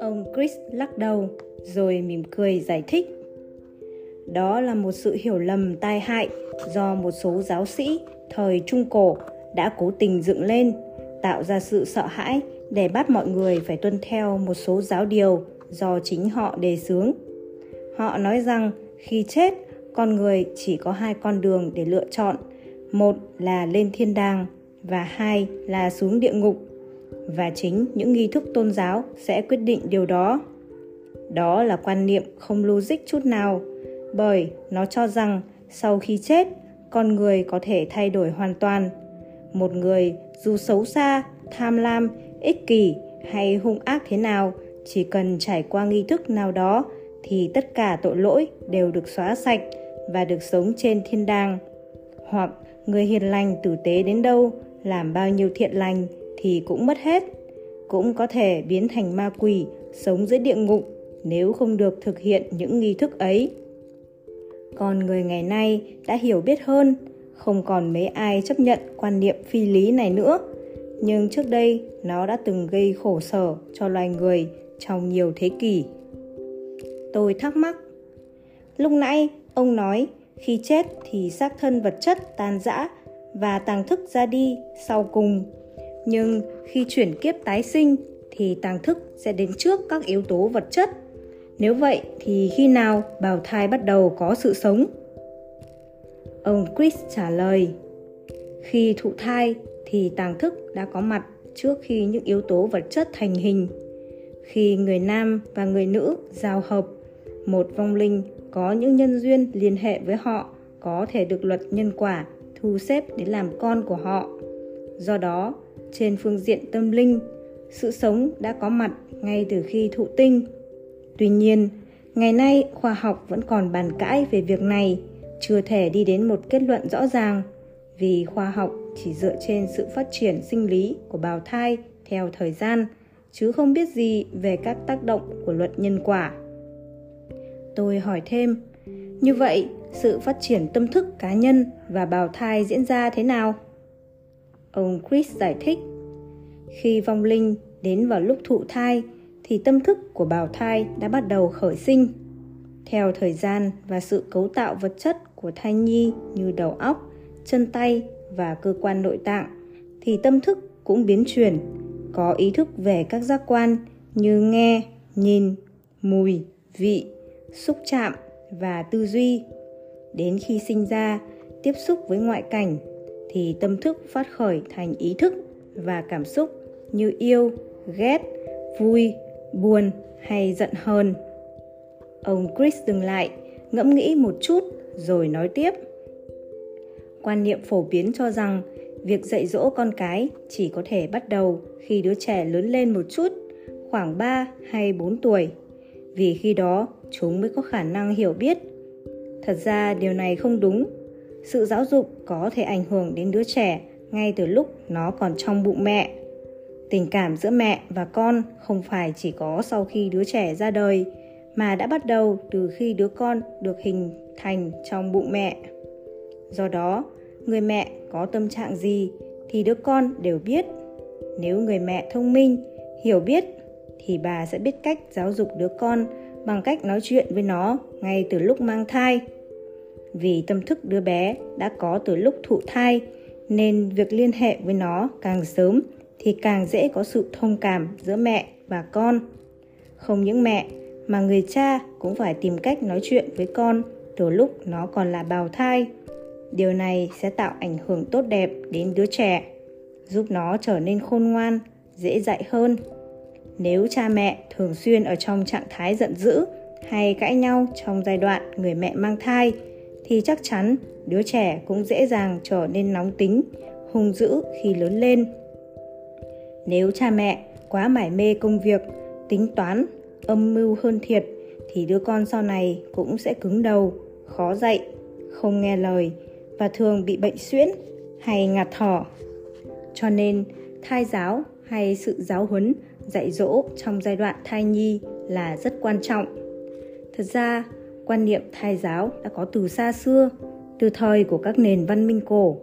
Ông Chris lắc đầu rồi mỉm cười giải thích. Đó là một sự hiểu lầm tai hại do một số giáo sĩ thời Trung Cổ đã cố tình dựng lên, tạo ra sự sợ hãi để bắt mọi người phải tuân theo một số giáo điều do chính họ đề xướng. Họ nói rằng khi chết, con người chỉ có hai con đường để lựa chọn, một là lên thiên đàng và hai là xuống địa ngục. Và chính những nghi thức tôn giáo sẽ quyết định điều đó. Đó là quan niệm không logic chút nào, bởi nó cho rằng sau khi chết, con người có thể thay đổi hoàn toàn. Một người dù xấu xa, tham lam, ích kỷ hay hung ác thế nào, chỉ cần trải qua nghi thức nào đó thì tất cả tội lỗi đều được xóa sạch và được sống trên thiên đàng. Hoặc người hiền lành tử tế đến đâu, làm bao nhiêu thiện lành thì cũng mất hết. Cũng có thể biến thành ma quỷ, sống dưới địa ngục nếu không được thực hiện những nghi thức ấy. Còn người ngày nay đã hiểu biết hơn, không còn mấy ai chấp nhận quan niệm phi lý này nữa. Nhưng trước đây nó đã từng gây khổ sở cho loài người trong nhiều thế kỷ. Tôi thắc mắc. Lúc nãy ông nói khi chết thì xác thân vật chất tan rã và tàng thức ra đi sau cùng. Nhưng khi chuyển kiếp tái sinh thì tàng thức sẽ đến trước các yếu tố vật chất. Nếu vậy thì khi nào bào thai bắt đầu có sự sống? Ông Chris trả lời, khi thụ thai thì tàng thức đã có mặt trước khi những yếu tố vật chất thành hình. Khi người nam và người nữ giao hợp, một vong linh có những nhân duyên liên hệ với họ có thể được luật nhân quả thu xếp để làm con của họ. Do đó, trên phương diện tâm linh, sự sống đã có mặt ngay từ khi thụ tinh. Tuy nhiên, ngày nay khoa học vẫn còn bàn cãi về việc này, chưa thể đi đến một kết luận rõ ràng vì khoa học chỉ dựa trên sự phát triển sinh lý của bào thai theo thời gian chứ không biết gì về các tác động của luật nhân quả tôi hỏi thêm như vậy, sự phát triển tâm thức cá nhân và bào thai diễn ra thế nào? Ông chris giải thích, khi vong linh đến vào lúc thụ thai, thì tâm thức của bào thai đã bắt đầu khởi sinh. Theo thời gian và sự cấu tạo vật chất của thai nhi như đầu óc, chân tay và cơ quan nội tạng, thì tâm thức cũng biến chuyển, có ý thức về các giác quan như nghe, nhìn, mùi, vị, xúc chạm và tư duy. Đến khi sinh ra tiếp xúc với ngoại cảnh thì tâm thức phát khởi thành ý thức và cảm xúc như yêu ghét vui buồn hay giận hờn. Ông chris dừng lại ngẫm nghĩ một chút rồi nói tiếp. Quan niệm phổ biến cho rằng việc dạy dỗ con cái chỉ có thể bắt đầu khi đứa trẻ lớn lên một chút, khoảng 3 hay 4 tuổi, vì khi đó chúng mới có khả năng hiểu biết. Thật ra điều này không đúng. Sự giáo dục có thể ảnh hưởng đến đứa trẻ ngay từ lúc nó còn trong bụng mẹ. Tình cảm giữa mẹ và con không phải chỉ có sau khi đứa trẻ ra đời, mà đã bắt đầu từ khi đứa con được hình thành trong bụng mẹ. Do đó, người mẹ có tâm trạng gì thì đứa con đều biết. Nếu người mẹ thông minh, hiểu biết thì bà sẽ biết cách giáo dục đứa con bằng cách nói chuyện với nó ngay từ lúc mang thai. Vì tâm thức đứa bé đã có từ lúc thụ thai, nên việc liên hệ với nó càng sớm thì càng dễ có sự thông cảm giữa mẹ và con. Không những mẹ, mà người cha cũng phải tìm cách nói chuyện với con từ lúc nó còn là bào thai điều này sẽ tạo ảnh hưởng tốt đẹp đến đứa trẻ, giúp nó trở nên khôn ngoan, dễ dạy hơn nếu cha mẹ thường xuyên ở trong trạng thái giận dữ hay cãi nhau trong giai đoạn người mẹ mang thai thì chắc chắn đứa trẻ cũng dễ dàng trở nên nóng tính hung dữ khi lớn lên nếu cha mẹ quá mải mê công việc tính toán âm mưu hơn thiệt thì đứa con sau này cũng sẽ cứng đầu khó dạy không nghe lời và thường bị bệnh suyễn hay ngạt thở. Cho nên, thai giáo hay sự giáo huấn dạy dỗ trong giai đoạn thai nhi là rất quan trọng. Thật ra, quan niệm thai giáo đã có từ xa xưa, từ thời của các nền văn minh cổ.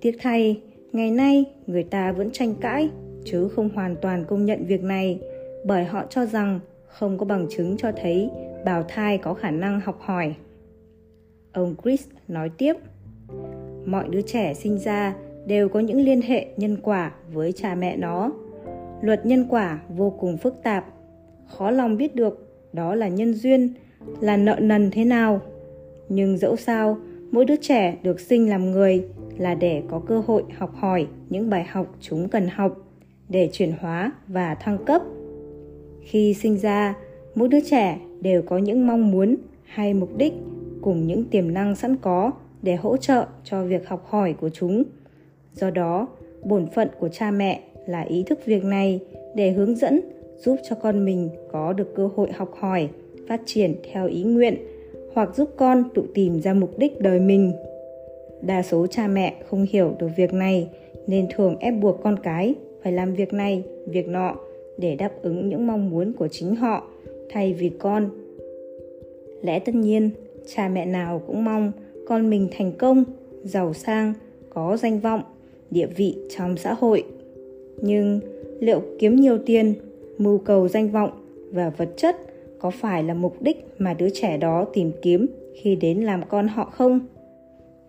Tiếc thay, ngày nay người ta vẫn tranh cãi chứ không hoàn toàn công nhận việc này bởi họ cho rằng không có bằng chứng cho thấy bào thai có khả năng học hỏi ông chris nói tiếp mọi đứa trẻ sinh ra đều có những liên hệ nhân quả với cha mẹ nó. Luật nhân quả vô cùng phức tạp. Khó lòng biết được đó là nhân duyên, là nợ nần thế nào. Nhưng dẫu sao, mỗi đứa trẻ được sinh làm người là để có cơ hội học hỏi những bài học chúng cần học để chuyển hóa và thăng cấp. Khi sinh ra, mỗi đứa trẻ đều có những mong muốn hay mục đích cùng những tiềm năng sẵn có để hỗ trợ cho việc học hỏi của chúng do đó, bổn phận của cha mẹ là ý thức việc này để hướng dẫn, giúp cho con mình có được cơ hội học hỏi, phát triển theo ý nguyện hoặc giúp con tự tìm ra mục đích đời mình. Đa số cha mẹ không hiểu được việc này nên thường ép buộc con cái phải làm việc này, việc nọ để đáp ứng những mong muốn của chính họ thay vì con. Lẽ tất nhiên, cha mẹ nào cũng mong con mình thành công, giàu sang, có danh vọng địa vị trong xã hội. Nhưng liệu kiếm nhiều tiền, mưu cầu danh vọng và vật chất có phải là mục đích mà đứa trẻ đó tìm kiếm khi đến làm con họ không?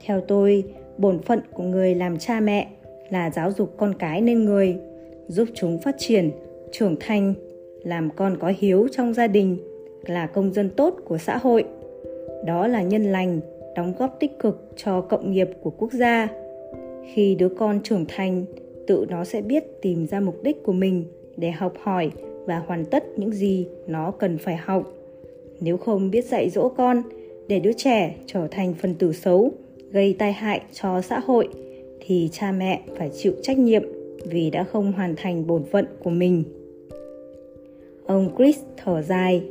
Theo tôi, bổn phận của người làm cha mẹ là giáo dục con cái nên người, giúp chúng phát triển, trưởng thành, làm con có hiếu trong gia đình là công dân tốt của xã hội. Đó là nhân lành, đóng góp tích cực cho cộng nghiệp của quốc gia khi đứa con trưởng thành, tự nó sẽ biết tìm ra mục đích của mình để học hỏi và hoàn tất những gì nó cần phải học. Nếu không biết dạy dỗ con để đứa trẻ trở thành phần tử xấu, gây tai hại cho xã hội, thì cha mẹ phải chịu trách nhiệm vì đã không hoàn thành bổn phận của mình. Ông chris thở dài.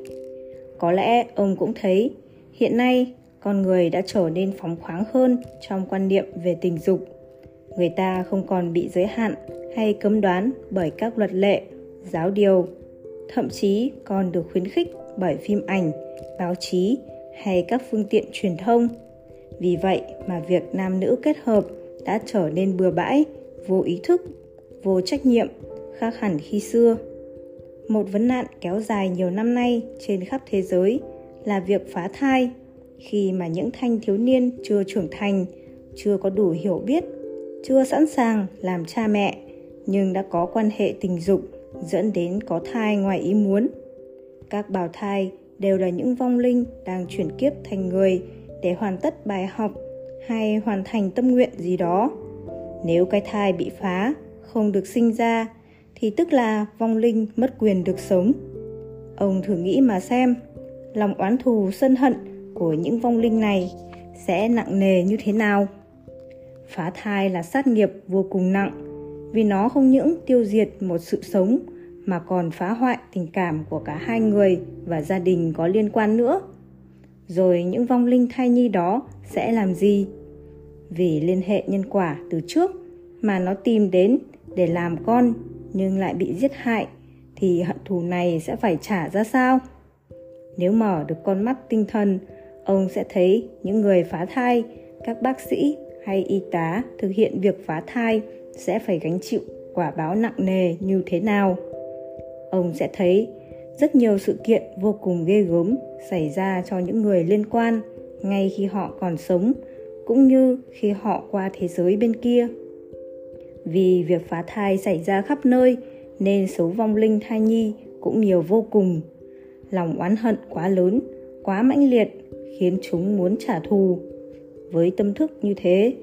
Có lẽ ông cũng thấy hiện nay con người đã trở nên phóng khoáng hơn trong quan niệm về tình dục người ta không còn bị giới hạn hay cấm đoán bởi các luật lệ, giáo điều. Thậm chí còn được khuyến khích bởi phim ảnh, báo chí hay các phương tiện truyền thông. Vì vậy mà việc nam nữ kết hợp đã trở nên bừa bãi, vô ý thức, vô trách nhiệm, khác hẳn khi xưa. Một vấn nạn kéo dài nhiều năm nay trên khắp thế giới là việc phá thai. Khi mà những thanh thiếu niên chưa trưởng thành, chưa có đủ hiểu biết chưa sẵn sàng làm cha mẹ, nhưng đã có quan hệ tình dục dẫn đến có thai ngoài ý muốn. Các bào thai đều là những vong linh đang chuyển kiếp thành người để hoàn tất bài học hay hoàn thành tâm nguyện gì đó. Nếu cái thai bị phá, không được sinh ra, thì tức là vong linh mất quyền được sống. Ông thử nghĩ mà xem, lòng oán thù, sân hận của những vong linh này sẽ nặng nề như thế nào? Phá thai là sát nghiệp vô cùng nặng, vì nó không những tiêu diệt một sự sống, mà còn phá hoại tình cảm của cả hai người và gia đình có liên quan nữa. Rồi những vong linh thai nhi đó sẽ làm gì? Vì liên hệ nhân quả từ trước mà nó tìm đến để làm con nhưng lại bị giết hại, thì hận thù này sẽ phải trả ra sao? Nếu mở được con mắt tinh thần, ông sẽ thấy những người phá thai, các bác sĩ hay y tá thực hiện việc phá thai sẽ phải gánh chịu quả báo nặng nề như thế nào? Ông sẽ thấy rất nhiều sự kiện vô cùng ghê gớm xảy ra cho những người liên quan ngay khi họ còn sống, cũng như khi họ qua thế giới bên kia. Vì việc phá thai xảy ra khắp nơi nên số vong linh thai nhi cũng nhiều vô cùng. Lòng oán hận quá lớn, quá mãnh liệt, khiến chúng muốn trả thù với tâm thức như thế,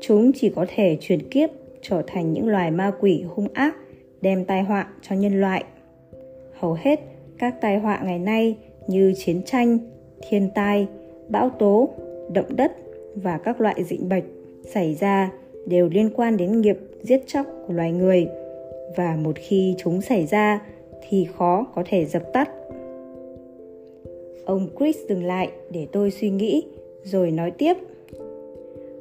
chúng chỉ có thể chuyển kiếp trở thành những loài ma quỷ hung ác, đem tai họa cho nhân loại. Hầu hết các tai họa ngày nay như chiến tranh, thiên tai, bão tố, động đất và các loại dịch bệnh xảy ra đều liên quan đến nghiệp giết chóc của loài người, và một khi chúng xảy ra thì khó có thể dập tắt. Ông chris dừng lại để tôi suy nghĩ, rồi nói tiếp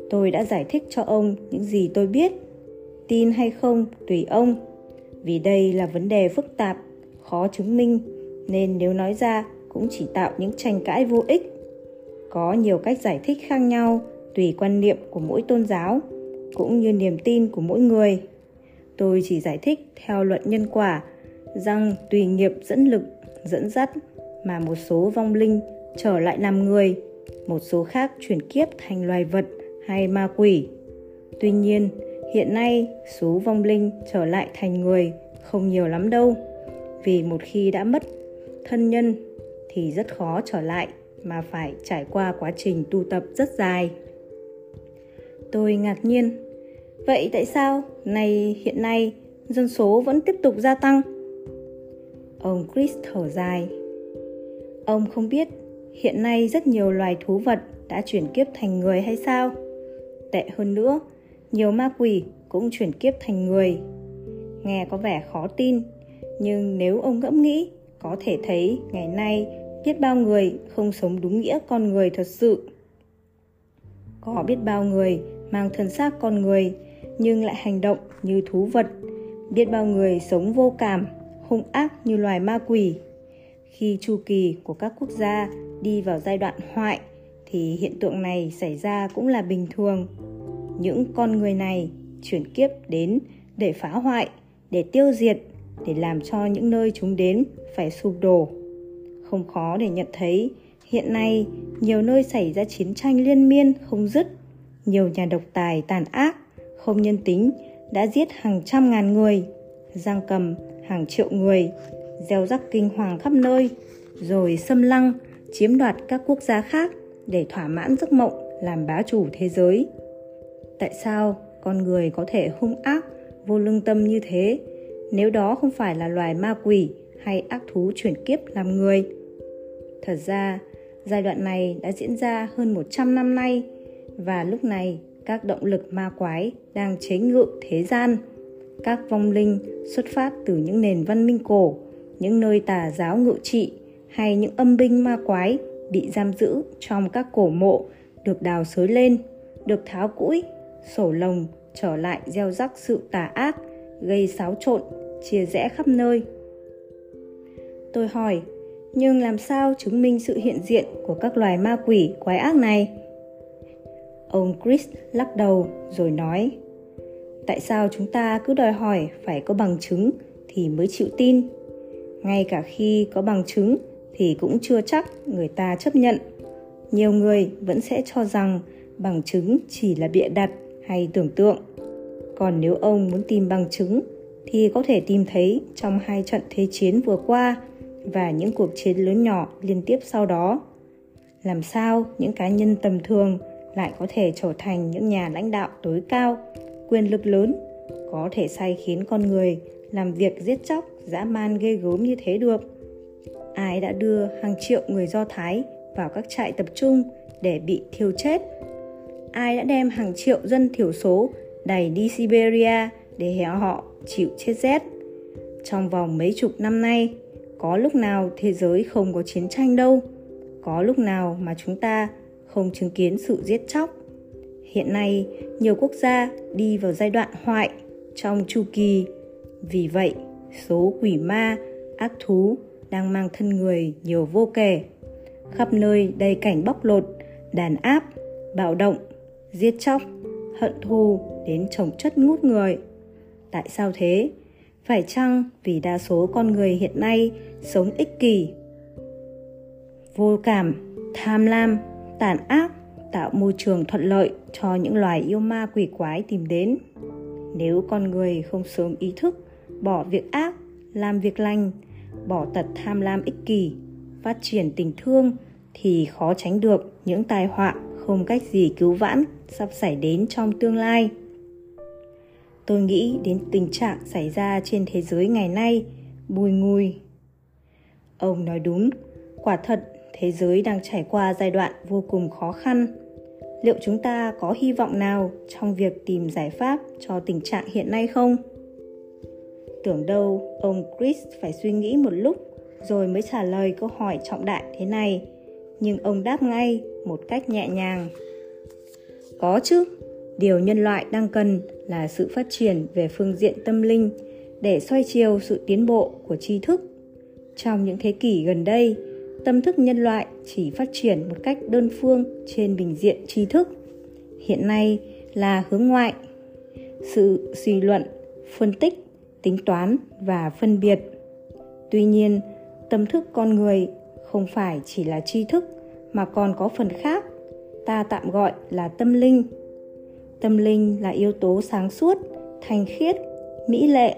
tôi đã giải thích cho ông những gì tôi biết tin hay không tùy ông. Vì đây là vấn đề phức tạp khó chứng minh nên nếu nói ra cũng chỉ tạo những tranh cãi vô ích. Có nhiều cách giải thích khác nhau tùy quan niệm của mỗi tôn giáo cũng như niềm tin của mỗi người. Tôi chỉ giải thích theo luận nhân quả rằng tùy nghiệp dẫn lực, dẫn dắt mà một số vong linh trở lại làm người, một số khác chuyển kiếp thành loài vật hay ma quỷ. Tuy nhiên, hiện nay số vong linh trở lại thành người không nhiều lắm đâu, vì một khi đã mất thân nhân thì rất khó trở lại mà phải trải qua quá trình tu tập rất dài. Tôi ngạc nhiên. Vậy tại sao này hiện nay dân số vẫn tiếp tục gia tăng? Ông Chris thở dài. Ông không biết hiện nay rất nhiều loài thú vật đã chuyển kiếp thành người hay sao? Tệ hơn nữa, nhiều ma quỷ cũng chuyển kiếp thành người. Nghe có vẻ khó tin, nhưng nếu ông ngẫm nghĩ, có thể thấy ngày nay biết bao người không sống đúng nghĩa con người thật sự. Có biết bao người mang thân xác con người nhưng lại hành động như thú vật, biết bao người sống vô cảm, hung ác như loài ma quỷ. Khi chu kỳ của các quốc gia đi vào giai đoạn hoại thì hiện tượng này xảy ra cũng là bình thường. Những con người này chuyển kiếp đến để phá hoại, để tiêu diệt, để làm cho những nơi chúng đến phải sụp đổ. Không khó để nhận thấy hiện nay nhiều nơi xảy ra chiến tranh liên miên không dứt, nhiều nhà độc tài tàn ác, không nhân tính đã giết hàng trăm ngàn người, giang cầm hàng triệu người, gieo rắc kinh hoàng khắp nơi, rồi xâm lăng, chiếm đoạt các quốc gia khác để thỏa mãn giấc mộng làm bá chủ thế giới. Tại sao con người có thể hung ác, vô lương tâm như thế nếu đó không phải là loài ma quỷ hay ác thú chuyển kiếp làm người? Thật ra, giai đoạn này đã diễn ra hơn 100 năm nay và lúc này các động lực ma quái đang chế ngự thế gian. Các vong linh xuất phát từ những nền văn minh cổ, những nơi tà giáo ngự trị hay những âm binh ma quái bị giam giữ trong các cổ mộ được đào xới lên, được tháo cũi, sổ lồng trở lại gieo rắc sự tà ác, gây xáo trộn, chia rẽ khắp nơi. Tôi hỏi, nhưng làm sao chứng minh sự hiện diện của các loài ma quỷ quái ác này? Ông Chris lắc đầu rồi nói, tại sao chúng ta cứ đòi hỏi phải có bằng chứng thì mới chịu tin? Ngay cả khi có bằng chứng thì cũng chưa chắc người ta chấp nhận. Nhiều người vẫn sẽ cho rằng bằng chứng chỉ là bịa đặt hay tưởng tượng. Còn nếu ông muốn tìm bằng chứng thì có thể tìm thấy trong hai trận thế chiến vừa qua và những cuộc chiến lớn nhỏ liên tiếp sau đó. Làm sao những cá nhân tầm thường lại có thể trở thành những nhà lãnh đạo tối cao, quyền lực lớn, có thể sai khiến con người làm việc giết chóc, dã man ghê gớm như thế được? Ai đã đưa hàng triệu người Do Thái vào các trại tập trung để bị thiêu chết? Ai đã đem hàng triệu dân thiểu số đẩy đi Siberia để héo họ chịu chết rét? Trong vòng mấy chục năm nay, có lúc nào thế giới không có chiến tranh đâu có lúc nào mà chúng ta không chứng kiến sự giết chóc hiện nay nhiều quốc gia đi vào giai đoạn hoại trong chu kỳ vì vậy số quỷ ma ác thú đang mang thân người nhiều vô kể. Khắp nơi đầy cảnh bóc lột, đàn áp, bạo động, giết chóc, hận thù đến trồng chất ngút người. Tại sao thế? Phải chăng vì đa số con người hiện nay sống ích kỷ? Vô cảm, tham lam, tàn ác tạo môi trường thuận lợi cho những loài yêu ma quỷ quái tìm đến. Nếu con người không sớm ý thức bỏ việc ác, làm việc lành bỏ tật tham lam ích kỷ, phát triển tình thương thì khó tránh được những tai họa không cách gì cứu vãn, sắp xảy đến trong tương lai. Tôi nghĩ đến tình trạng xảy ra trên thế giới ngày nay, bùi ngùi. Ông nói đúng, quả thật thế giới đang trải qua giai đoạn vô cùng khó khăn. Liệu chúng ta có hy vọng nào trong việc tìm giải pháp cho tình trạng hiện nay không? Tưởng đâu ông chris phải suy nghĩ một lúc rồi mới trả lời câu hỏi trọng đại thế này. Nhưng ông đáp ngay một cách nhẹ nhàng. Có chứ, điều nhân loại đang cần là sự phát triển về phương diện tâm linh để xoay chiều sự tiến bộ của tri thức. Trong những thế kỷ gần đây, tâm thức nhân loại chỉ phát triển một cách đơn phương trên bình diện tri thức. Hiện nay là hướng ngoại. Sự suy luận, phân tích tính toán và phân biệt. Tuy nhiên, tâm thức con người không phải chỉ là tri thức mà còn có phần khác. Ta tạm gọi là tâm linh. Tâm linh là yếu tố sáng suốt, thanh khiết, mỹ lệ,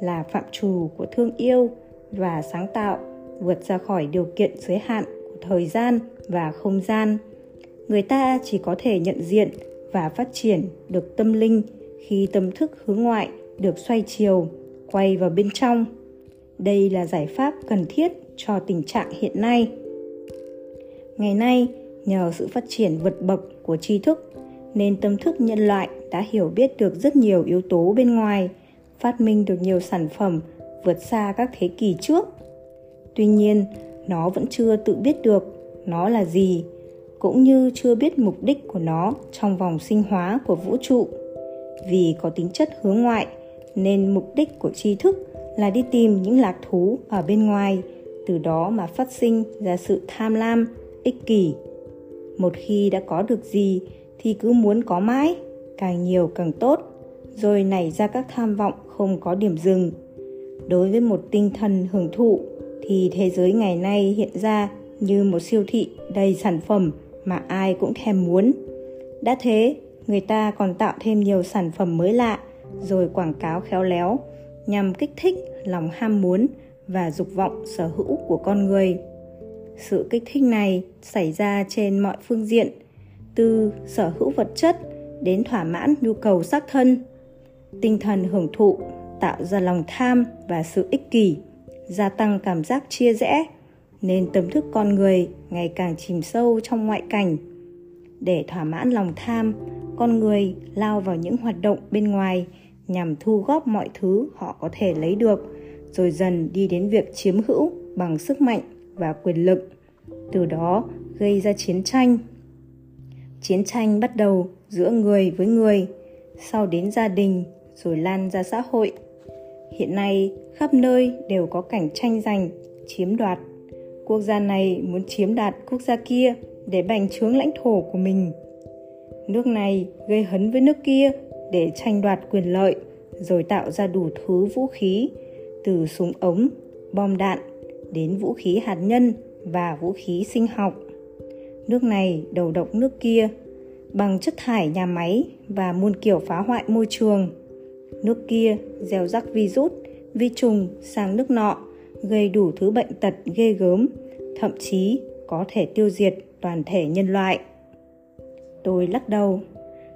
là phạm trù của thương yêu và sáng tạo vượt ra khỏi điều kiện giới hạn của thời gian và không gian. Người ta chỉ có thể nhận diện và phát triển được tâm linh khi tâm thức hướng ngoại được xoay chiều, quay vào bên trong. Đây là giải pháp cần thiết cho tình trạng hiện nay. Ngày nay, nhờ sự phát triển vượt bậc của tri thức, nên tâm thức nhân loại đã hiểu biết được rất nhiều yếu tố bên ngoài, phát minh được nhiều sản phẩm vượt xa các thế kỷ trước. Tuy nhiên, nó vẫn chưa tự biết được nó là gì, cũng như chưa biết mục đích của nó trong vòng sinh hóa của vũ trụ. Vì có tính chất hướng ngoại nên mục đích của tri thức là đi tìm những lạc thú ở bên ngoài, từ đó mà phát sinh ra sự tham lam, ích kỷ. Một khi đã có được gì thì cứ muốn có mãi, càng nhiều càng tốt, rồi nảy ra các tham vọng không có điểm dừng. Đối với một tinh thần hưởng thụ thì thế giới ngày nay hiện ra như một siêu thị đầy sản phẩm mà ai cũng thèm muốn. Đã thế, người ta còn tạo thêm nhiều sản phẩm mới lạ rồi quảng cáo khéo léo nhằm kích thích lòng ham muốn và dục vọng sở hữu của con người. Sự kích thích này xảy ra trên mọi phương diện, từ sở hữu vật chất đến thỏa mãn nhu cầu xác thân, tinh thần hưởng thụ, tạo ra lòng tham và sự ích kỷ, gia tăng cảm giác chia rẽ, nên tâm thức con người ngày càng chìm sâu trong ngoại cảnh. Để thỏa mãn lòng tham, con người lao vào những hoạt động bên ngoài nhằm thu góp mọi thứ họ có thể lấy được, rồi dần đi đến việc chiếm hữu bằng sức mạnh và quyền lực, từ đó gây ra chiến tranh. Chiến tranh bắt đầu giữa người với người, sau đến gia đình rồi lan ra xã hội. Hiện nay, khắp nơi đều có cảnh tranh giành, chiếm đoạt. Quốc gia này muốn chiếm đoạt quốc gia kia để bành trướng lãnh thổ của mình. Nước này gây hấn với nước kia để tranh đoạt quyền lợi, rồi tạo ra đủ thứ vũ khí, từ súng ống, bom đạn đến vũ khí hạt nhân và vũ khí sinh học. Nước này đầu độc nước kia, bằng chất thải nhà máy và muôn kiểu phá hoại môi trường. Nước kia gieo rắc virus, vi trùng sang nước nọ, gây đủ thứ bệnh tật ghê gớm, thậm chí có thể tiêu diệt toàn thể nhân loại. Tôi lắc đầu.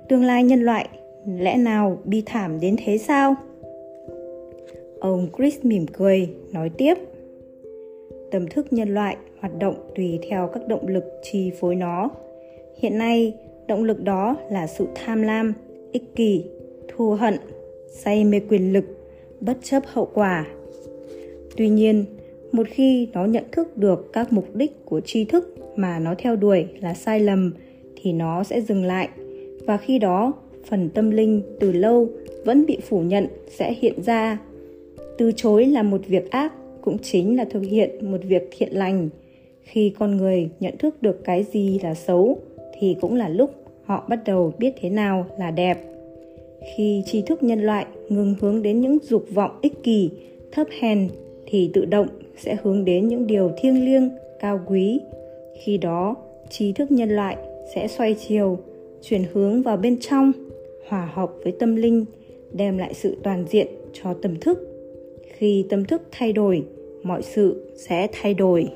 Tương lai nhân loại lẽ nào bi thảm đến thế sao? Ông chris mỉm cười, nói tiếp. Tâm thức nhân loại hoạt động tùy theo các động lực chi phối nó. Hiện nay, động lực đó là sự tham lam, ích kỷ, thù hận, say mê quyền lực, bất chấp hậu quả. Tuy nhiên, một khi nó nhận thức được các mục đích của tri thức mà nó theo đuổi là sai lầm, thì nó sẽ dừng lại. Và khi đó phần tâm linh từ lâu vẫn bị phủ nhận sẽ hiện ra. Từ chối là một việc ác, cũng chính là thực hiện một việc thiện lành. Khi con người nhận thức được cái gì là xấu, thì cũng là lúc họ bắt đầu biết thế nào là đẹp. Khi tri thức nhân loại ngừng hướng đến những dục vọng ích kỷ, thấp hèn, thì tự động sẽ hướng đến những điều thiêng liêng, cao quý. Khi đó trí thức nhân loại sẽ xoay chiều, chuyển hướng vào bên trong hòa hợp với tâm linh, đem lại sự toàn diện cho tâm thức. Khi tâm thức thay đổi, mọi sự sẽ thay đổi.